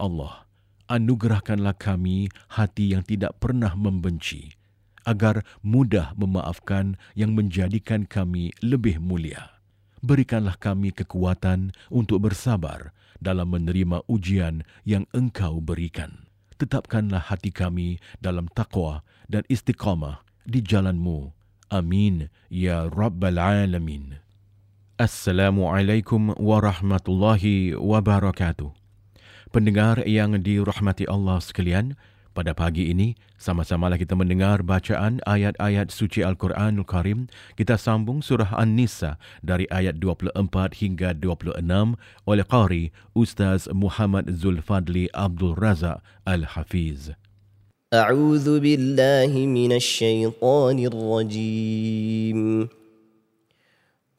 Allah, anugerahkanlah kami hati yang tidak pernah membenci, agar mudah memaafkan yang menjadikan kami lebih mulia. Berikanlah kami kekuatan untuk bersabar dalam menerima ujian yang Engkau berikan. Tetapkanlah hati kami dalam takwa dan istiqamah di jalanmu. Amin, Ya Rabbal Alamin. Assalamualaikum warahmatullahi wabarakatuh. Pendengar yang dirahmati Allah sekalian, pada pagi ini sama-samalah kita mendengar bacaan ayat-ayat suci Al-Quranul Karim. Kita sambung surah An-Nisa dari ayat 24 hingga 26 oleh qari Ustaz Muhammad Zulfadli Abdul Razak Al-Hafiz. أعوذ بالله من الشيطان الرجيم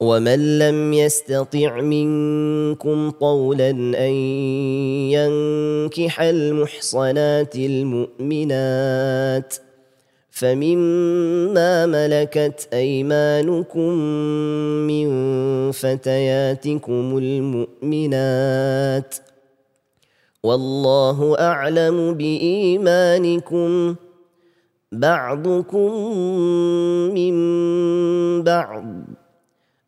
ومن لم يستطع منكم طولا أن ينكح المحصنات المؤمنات ۖ فمما ملكت ايمانكم من فتياتكم المؤمنات والله اعلم بايمانكم بعضكم من بعض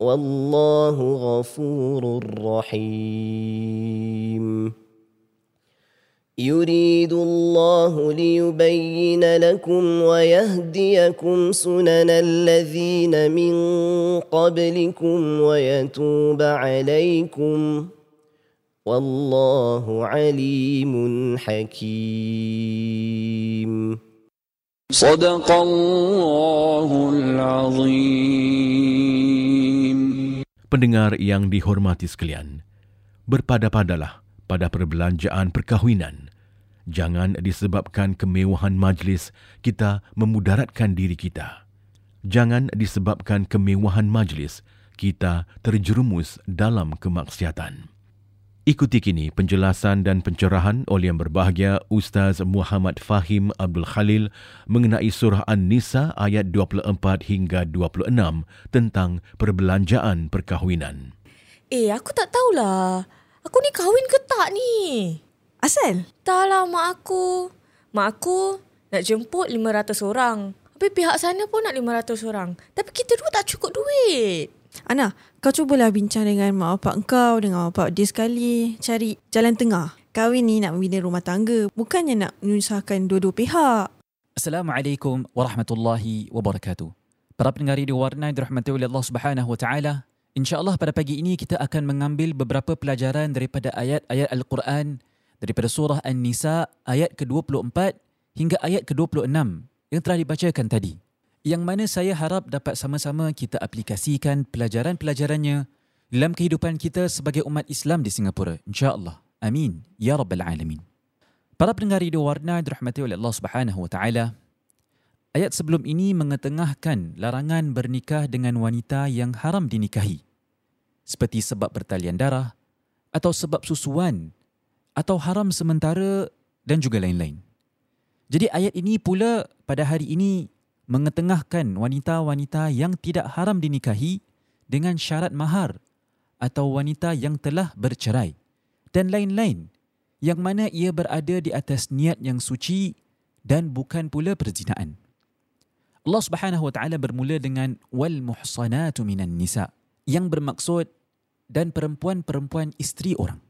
والله غفور رحيم. يريد الله ليبين لكم ويهديكم سنن الذين من قبلكم ويتوب عليكم. والله عليم حكيم. صدق الله العظيم. Pendengar yang dihormati sekalian, berpada-padalah pada perbelanjaan perkahwinan. Jangan disebabkan kemewahan majlis kita memudaratkan diri kita. Jangan disebabkan kemewahan majlis kita terjerumus dalam kemaksiatan. Ikuti kini penjelasan dan pencerahan oleh yang berbahagia Ustaz Muhammad Fahim Abdul Khalil mengenai surah An-Nisa ayat 24 hingga 26 tentang perbelanjaan perkahwinan. Eh, aku tak tahulah. Aku ni kahwin ke tak ni? Asal? Tak lah mak aku. Mak aku nak jemput 500 orang. Habis pihak sana pun nak 500 orang. Tapi kita dua tak cukup duit. Ana, kau cubalah bincang dengan mak bapak kau, dengan mak bapak dia sekali. Cari jalan tengah. Kahwin ni nak membina rumah tangga. Bukannya nak menyusahkan dua-dua pihak. Assalamualaikum warahmatullahi wabarakatuh. Para pendengar di Warna dirahmati oleh Allah Subhanahu wa taala, insya-Allah pada pagi ini kita akan mengambil beberapa pelajaran daripada ayat-ayat Al-Quran daripada surah An-Nisa ayat ke-24 hingga ayat ke-26 yang telah dibacakan tadi. Yang mana saya harap dapat sama-sama kita aplikasikan pelajaran-pelajarannya dalam kehidupan kita sebagai umat Islam di Singapura. InsyaAllah. Amin. Ya Rabbal Alamin. Para pendengar Radio Warna dirahmati oleh Allah Subhanahu Wa Taala. Ayat sebelum ini mengetengahkan larangan bernikah dengan wanita yang haram dinikahi. Seperti sebab pertalian darah atau sebab susuan atau haram sementara dan juga lain-lain. Jadi ayat ini pula pada hari ini mengetengahkan wanita-wanita yang tidak haram dinikahi dengan syarat mahar atau wanita yang telah bercerai dan lain-lain yang mana ia berada di atas niat yang suci dan bukan pula perzinaan. Allah Subhanahu wa taala bermula dengan wal muhsanatu minan nisa yang bermaksud dan perempuan-perempuan isteri orang.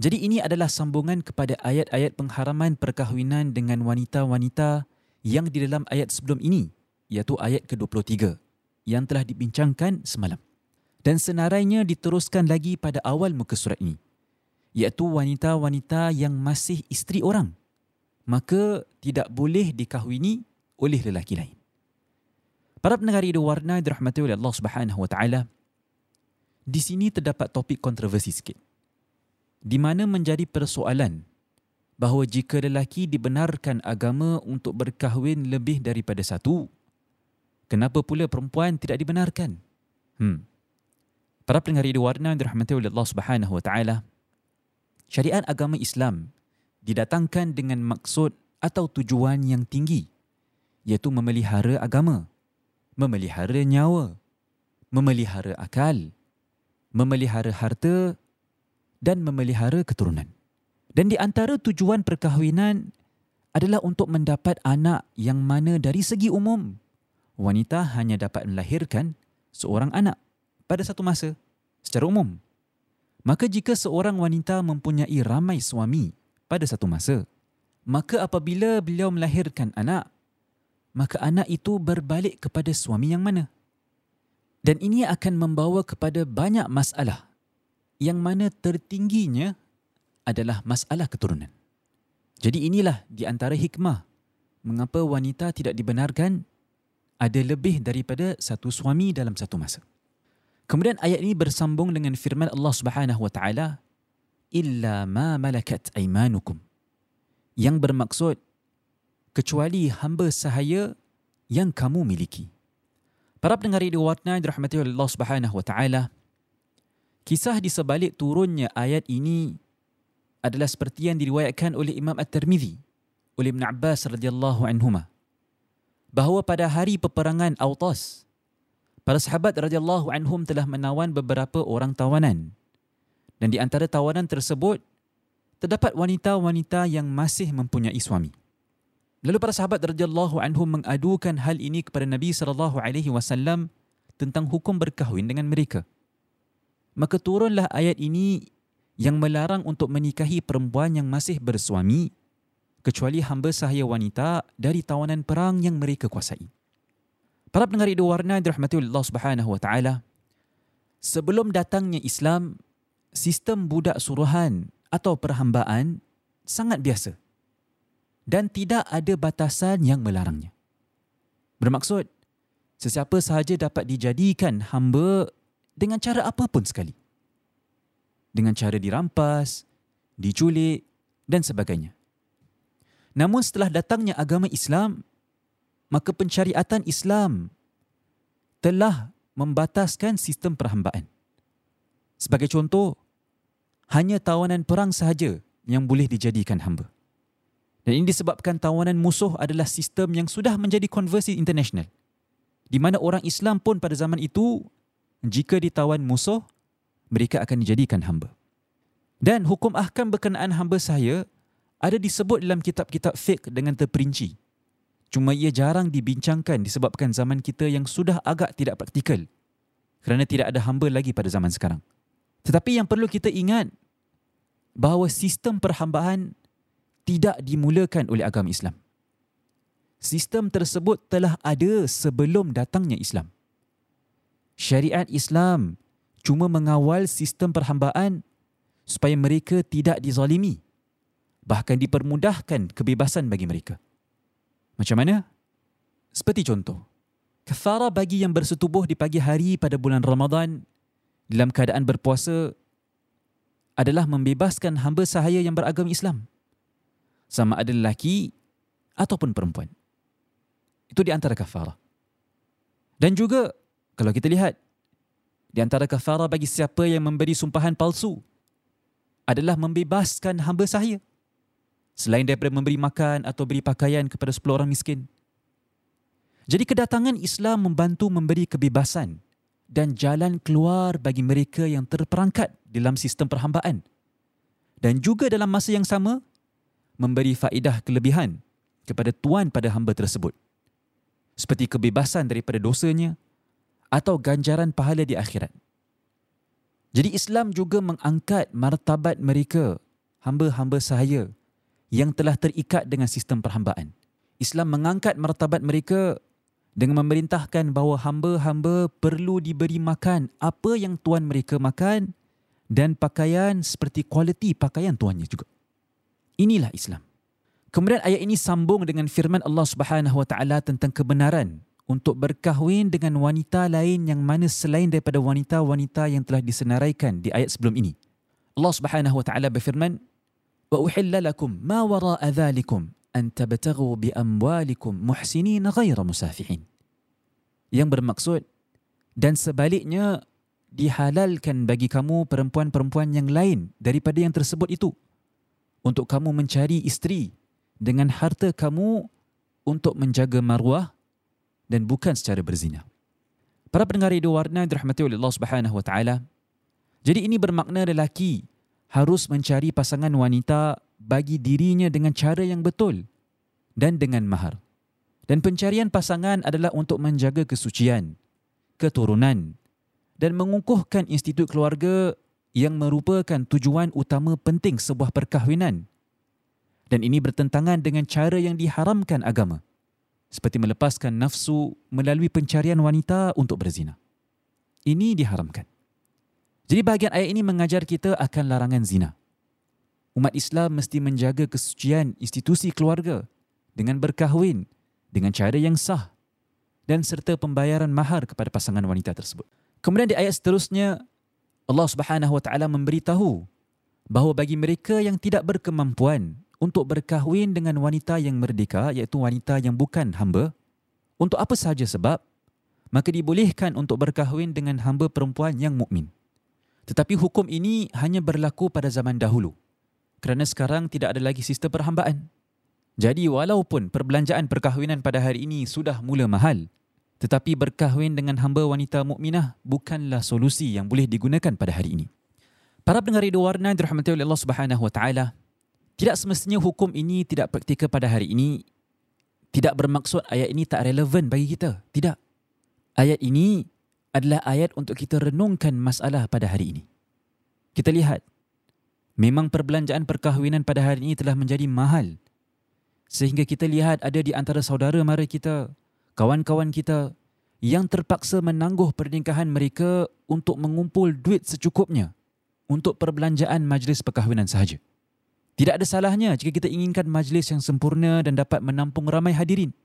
Jadi ini adalah sambungan kepada ayat-ayat pengharaman perkahwinan dengan wanita-wanita yang di dalam ayat sebelum ini iaitu ayat ke-23 yang telah dibincangkan semalam. Dan senarainya diteruskan lagi pada awal muka surat ini iaitu wanita-wanita yang masih isteri orang maka tidak boleh dikahwini oleh lelaki lain. Para pendengar Radio Warna dirahmati oleh Allah Subhanahu wa taala. Di sini terdapat topik kontroversi sikit. Di mana menjadi persoalan bahawa jika lelaki dibenarkan agama untuk berkahwin lebih daripada satu, kenapa pula perempuan tidak dibenarkan? Hmm. Para pendengar di warna yang dirahmati oleh Allah Subhanahu wa taala, syariat agama Islam didatangkan dengan maksud atau tujuan yang tinggi iaitu memelihara agama, memelihara nyawa, memelihara akal, memelihara harta dan memelihara keturunan. Dan di antara tujuan perkahwinan adalah untuk mendapat anak yang mana dari segi umum wanita hanya dapat melahirkan seorang anak pada satu masa secara umum. Maka jika seorang wanita mempunyai ramai suami pada satu masa, maka apabila beliau melahirkan anak, maka anak itu berbalik kepada suami yang mana? Dan ini akan membawa kepada banyak masalah yang mana tertingginya adalah masalah keturunan. Jadi inilah di antara hikmah mengapa wanita tidak dibenarkan ada lebih daripada satu suami dalam satu masa. Kemudian ayat ini bersambung dengan firman Allah Subhanahu wa taala illa ma malakat aymanukum yang bermaksud kecuali hamba sahaya yang kamu miliki. Para pendengar di Watna dirahmati oleh Allah Subhanahu wa taala kisah di sebalik turunnya ayat ini adalah seperti yang diriwayatkan oleh Imam At-Tirmizi oleh Ibn Abbas radhiyallahu anhuma. Bahawa pada hari peperangan Autas para sahabat radhiyallahu anhum telah menawan beberapa orang tawanan. Dan di antara tawanan tersebut terdapat wanita-wanita yang masih mempunyai suami. Lalu para sahabat radhiyallahu anhum mengadukan hal ini kepada Nabi sallallahu alaihi wasallam tentang hukum berkahwin dengan mereka. Maka turunlah ayat ini yang melarang untuk menikahi perempuan yang masih bersuami kecuali hamba sahaya wanita dari tawanan perang yang mereka kuasai. Para pendengar itu warna dirahmati Allah Subhanahu wa taala. Sebelum datangnya Islam, sistem budak suruhan atau perhambaan sangat biasa dan tidak ada batasan yang melarangnya. Bermaksud, sesiapa sahaja dapat dijadikan hamba dengan cara apapun sekali. Dengan cara dirampas, diculik dan sebagainya. Namun setelah datangnya agama Islam, maka pencariatan Islam telah membataskan sistem perhambaan. Sebagai contoh, hanya tawanan perang sahaja yang boleh dijadikan hamba. Dan ini disebabkan tawanan musuh adalah sistem yang sudah menjadi konversi internasional. Di mana orang Islam pun pada zaman itu, jika ditawan musuh, mereka akan dijadikan hamba. Dan hukum ahkam berkenaan hamba saya ada disebut dalam kitab-kitab fiqh dengan terperinci. Cuma ia jarang dibincangkan disebabkan zaman kita yang sudah agak tidak praktikal. Kerana tidak ada hamba lagi pada zaman sekarang. Tetapi yang perlu kita ingat bahawa sistem perhambaan tidak dimulakan oleh agama Islam. Sistem tersebut telah ada sebelum datangnya Islam. Syariat Islam cuma mengawal sistem perhambaan supaya mereka tidak dizalimi bahkan dipermudahkan kebebasan bagi mereka. Macam mana? Seperti contoh, kafara bagi yang bersetubuh di pagi hari pada bulan Ramadan dalam keadaan berpuasa adalah membebaskan hamba sahaya yang beragama Islam. Sama ada lelaki ataupun perempuan. Itu di antara kafara. Dan juga kalau kita lihat di antara kafara bagi siapa yang memberi sumpahan palsu adalah membebaskan hamba sahaya selain daripada memberi makan atau beri pakaian kepada 10 orang miskin. Jadi kedatangan Islam membantu memberi kebebasan dan jalan keluar bagi mereka yang terperangkat dalam sistem perhambaan. Dan juga dalam masa yang sama, memberi faedah kelebihan kepada tuan pada hamba tersebut. Seperti kebebasan daripada dosanya atau ganjaran pahala di akhirat. Jadi Islam juga mengangkat martabat mereka, hamba-hamba sahaya yang telah terikat dengan sistem perhambaan. Islam mengangkat martabat mereka dengan memerintahkan bahawa hamba-hamba perlu diberi makan apa yang tuan mereka makan dan pakaian seperti kualiti pakaian tuannya juga. Inilah Islam. Kemudian ayat ini sambung dengan firman Allah Subhanahu Wa Taala tentang kebenaran untuk berkahwin dengan wanita lain yang mana selain daripada wanita-wanita yang telah disenaraikan di ayat sebelum ini. Allah Subhanahu wa taala berfirman, "Wa uhilla lakum ma wara'a dhalikum an tabtaghu bi amwalikum muhsinin ghayra musafihin." Yang bermaksud dan sebaliknya dihalalkan bagi kamu perempuan-perempuan yang lain daripada yang tersebut itu untuk kamu mencari isteri dengan harta kamu untuk menjaga maruah dan bukan secara berzina. Para pendengar radio warna dirahmati oleh Allah Subhanahu wa taala. Jadi ini bermakna lelaki harus mencari pasangan wanita bagi dirinya dengan cara yang betul dan dengan mahar. Dan pencarian pasangan adalah untuk menjaga kesucian, keturunan dan mengukuhkan institut keluarga yang merupakan tujuan utama penting sebuah perkahwinan. Dan ini bertentangan dengan cara yang diharamkan agama. Seperti melepaskan nafsu melalui pencarian wanita untuk berzina. Ini diharamkan. Jadi bahagian ayat ini mengajar kita akan larangan zina. Umat Islam mesti menjaga kesucian institusi keluarga dengan berkahwin dengan cara yang sah dan serta pembayaran mahar kepada pasangan wanita tersebut. Kemudian di ayat seterusnya Allah Subhanahu Wa Taala memberitahu bahawa bagi mereka yang tidak berkemampuan untuk berkahwin dengan wanita yang merdeka iaitu wanita yang bukan hamba untuk apa sahaja sebab maka dibolehkan untuk berkahwin dengan hamba perempuan yang mukmin. Tetapi hukum ini hanya berlaku pada zaman dahulu. Kerana sekarang tidak ada lagi sistem perhambaan. Jadi walaupun perbelanjaan perkahwinan pada hari ini sudah mula mahal, tetapi berkahwin dengan hamba wanita mukminah bukanlah solusi yang boleh digunakan pada hari ini. Para pendengar radio warna dirahmati oleh Allah Subhanahu wa taala, tidak semestinya hukum ini tidak praktikal pada hari ini. Tidak bermaksud ayat ini tak relevan bagi kita. Tidak. Ayat ini adalah ayat untuk kita renungkan masalah pada hari ini. Kita lihat, memang perbelanjaan perkahwinan pada hari ini telah menjadi mahal. Sehingga kita lihat ada di antara saudara mara kita, kawan-kawan kita yang terpaksa menangguh pernikahan mereka untuk mengumpul duit secukupnya untuk perbelanjaan majlis perkahwinan sahaja. Tidak ada salahnya jika kita inginkan majlis yang sempurna dan dapat menampung ramai hadirin.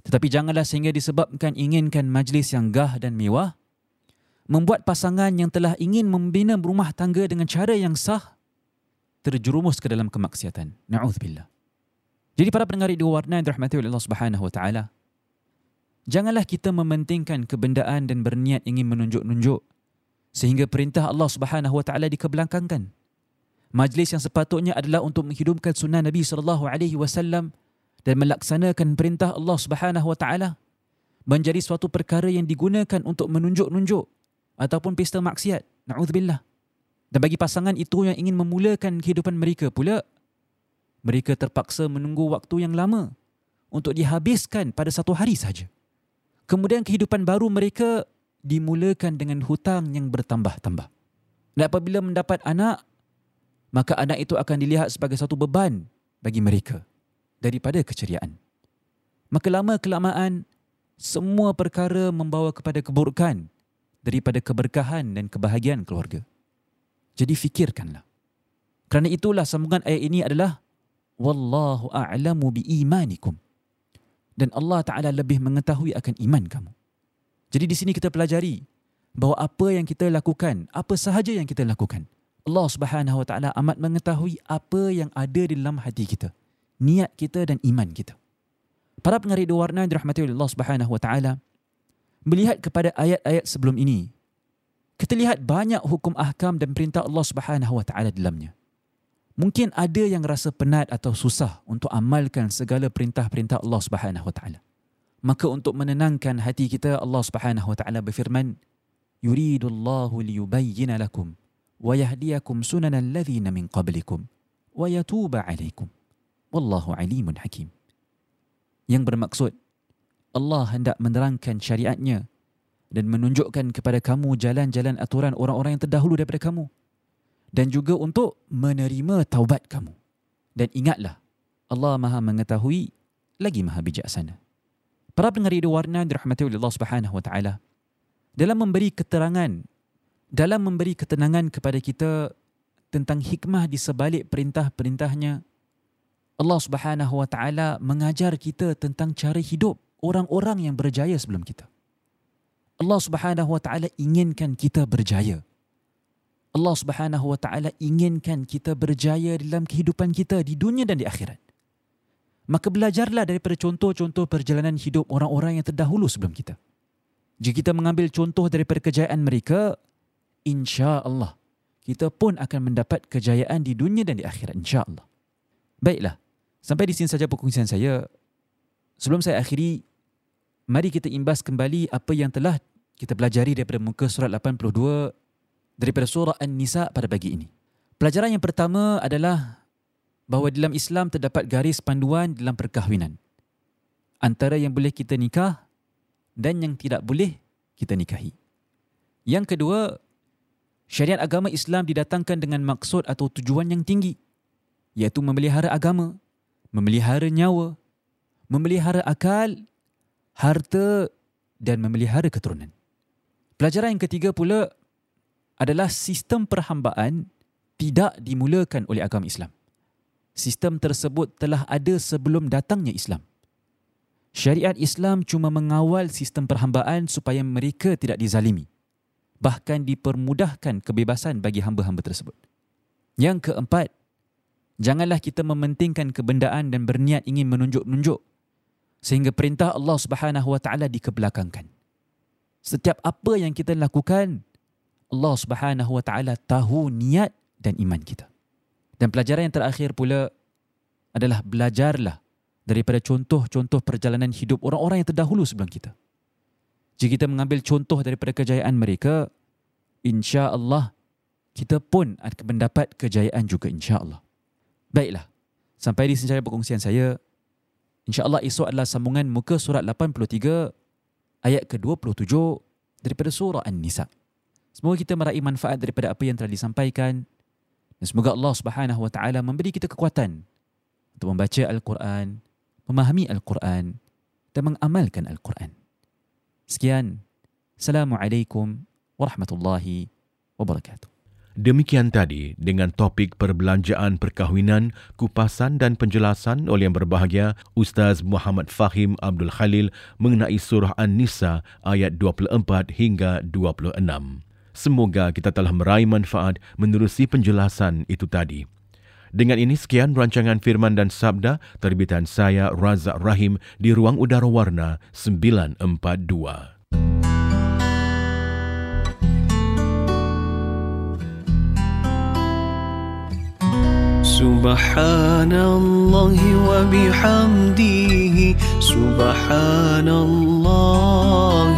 Tetapi janganlah sehingga disebabkan inginkan majlis yang gah dan mewah, membuat pasangan yang telah ingin membina rumah tangga dengan cara yang sah, terjerumus ke dalam kemaksiatan. Na'udzubillah. Jadi para pendengar dua warna yang dirahmati oleh Allah Subhanahu wa taala, janganlah kita mementingkan kebendaan dan berniat ingin menunjuk-nunjuk sehingga perintah Allah Subhanahu wa taala dikebelakangkan. Majlis yang sepatutnya adalah untuk menghidupkan sunnah Nabi sallallahu alaihi wasallam dan melaksanakan perintah Allah Subhanahu wa taala menjadi suatu perkara yang digunakan untuk menunjuk-nunjuk ataupun pesta maksiat. Nauzubillah. Dan bagi pasangan itu yang ingin memulakan kehidupan mereka pula mereka terpaksa menunggu waktu yang lama untuk dihabiskan pada satu hari saja. Kemudian kehidupan baru mereka dimulakan dengan hutang yang bertambah-tambah. Dan apabila mendapat anak, maka anak itu akan dilihat sebagai satu beban bagi mereka daripada keceriaan. Maka lama kelamaan semua perkara membawa kepada keburukan daripada keberkahan dan kebahagiaan keluarga. Jadi fikirkanlah. Kerana itulah sambungan ayat ini adalah wallahu a'lamu bi imanikum. Dan Allah Taala lebih mengetahui akan iman kamu. Jadi di sini kita pelajari bahawa apa yang kita lakukan, apa sahaja yang kita lakukan, Allah Subhanahu Wa Taala amat mengetahui apa yang ada di dalam hati kita niat kita dan iman kita. Para pengarik dua warna yang dirahmati oleh Allah Subhanahu Wa Taala, melihat kepada ayat-ayat sebelum ini, kita lihat banyak hukum ahkam dan perintah Allah Subhanahu Wa Taala dalamnya. Mungkin ada yang rasa penat atau susah untuk amalkan segala perintah-perintah Allah Subhanahu Wa Taala. Maka untuk menenangkan hati kita Allah Subhanahu Wa Taala berfirman, "Yuridullahu liyubayyana lakum sunanal ladzina min qablikum wa yatuba 'alaikum." Wallahu alimun hakim. Yang bermaksud, Allah hendak menerangkan syariatnya dan menunjukkan kepada kamu jalan-jalan aturan orang-orang yang terdahulu daripada kamu. Dan juga untuk menerima taubat kamu. Dan ingatlah, Allah maha mengetahui lagi maha bijaksana. Para pendengar radio warna dirahmati oleh Allah Subhanahu wa taala. Dalam memberi keterangan, dalam memberi ketenangan kepada kita tentang hikmah di sebalik perintah-perintahnya Allah Subhanahu wa taala mengajar kita tentang cara hidup orang-orang yang berjaya sebelum kita. Allah Subhanahu wa taala inginkan kita berjaya. Allah Subhanahu wa taala inginkan kita berjaya dalam kehidupan kita di dunia dan di akhirat. Maka belajarlah daripada contoh-contoh perjalanan hidup orang-orang yang terdahulu sebelum kita. Jika kita mengambil contoh daripada kejayaan mereka, insya-Allah kita pun akan mendapat kejayaan di dunia dan di akhirat insya-Allah. Baiklah, Sampai di sini saja perkongsian saya. Sebelum saya akhiri, mari kita imbas kembali apa yang telah kita pelajari daripada muka surat 82 daripada surah An-Nisa pada pagi ini. Pelajaran yang pertama adalah bahawa dalam Islam terdapat garis panduan dalam perkahwinan. Antara yang boleh kita nikah dan yang tidak boleh kita nikahi. Yang kedua, syariat agama Islam didatangkan dengan maksud atau tujuan yang tinggi, iaitu memelihara agama, memelihara nyawa, memelihara akal, harta dan memelihara keturunan. Pelajaran yang ketiga pula adalah sistem perhambaan tidak dimulakan oleh agama Islam. Sistem tersebut telah ada sebelum datangnya Islam. Syariat Islam cuma mengawal sistem perhambaan supaya mereka tidak dizalimi. Bahkan dipermudahkan kebebasan bagi hamba-hamba tersebut. Yang keempat, janganlah kita mementingkan kebendaan dan berniat ingin menunjuk-nunjuk sehingga perintah Allah Subhanahu wa taala dikebelakangkan. Setiap apa yang kita lakukan Allah Subhanahu wa taala tahu niat dan iman kita. Dan pelajaran yang terakhir pula adalah belajarlah daripada contoh-contoh perjalanan hidup orang-orang yang terdahulu sebelum kita. Jika kita mengambil contoh daripada kejayaan mereka, insya-Allah kita pun akan mendapat kejayaan juga insya-Allah. Baiklah, sampai di sini perkongsian saya. InsyaAllah esok adalah sambungan muka surat 83 ayat ke-27 daripada surah An-Nisa. Semoga kita meraih manfaat daripada apa yang telah disampaikan dan semoga Allah Subhanahu Wa Taala memberi kita kekuatan untuk membaca Al-Quran, memahami Al-Quran dan mengamalkan Al-Quran. Sekian. Assalamualaikum warahmatullahi wabarakatuh. Demikian tadi dengan topik perbelanjaan perkahwinan, kupasan dan penjelasan oleh yang berbahagia Ustaz Muhammad Fahim Abdul Khalil mengenai surah An-Nisa ayat 24 hingga 26. Semoga kita telah meraih manfaat menerusi penjelasan itu tadi. Dengan ini sekian rancangan Firman dan Sabda terbitan saya Razak Rahim di Ruang Udara Warna 942. سبحان الله وبحمده سبحان الله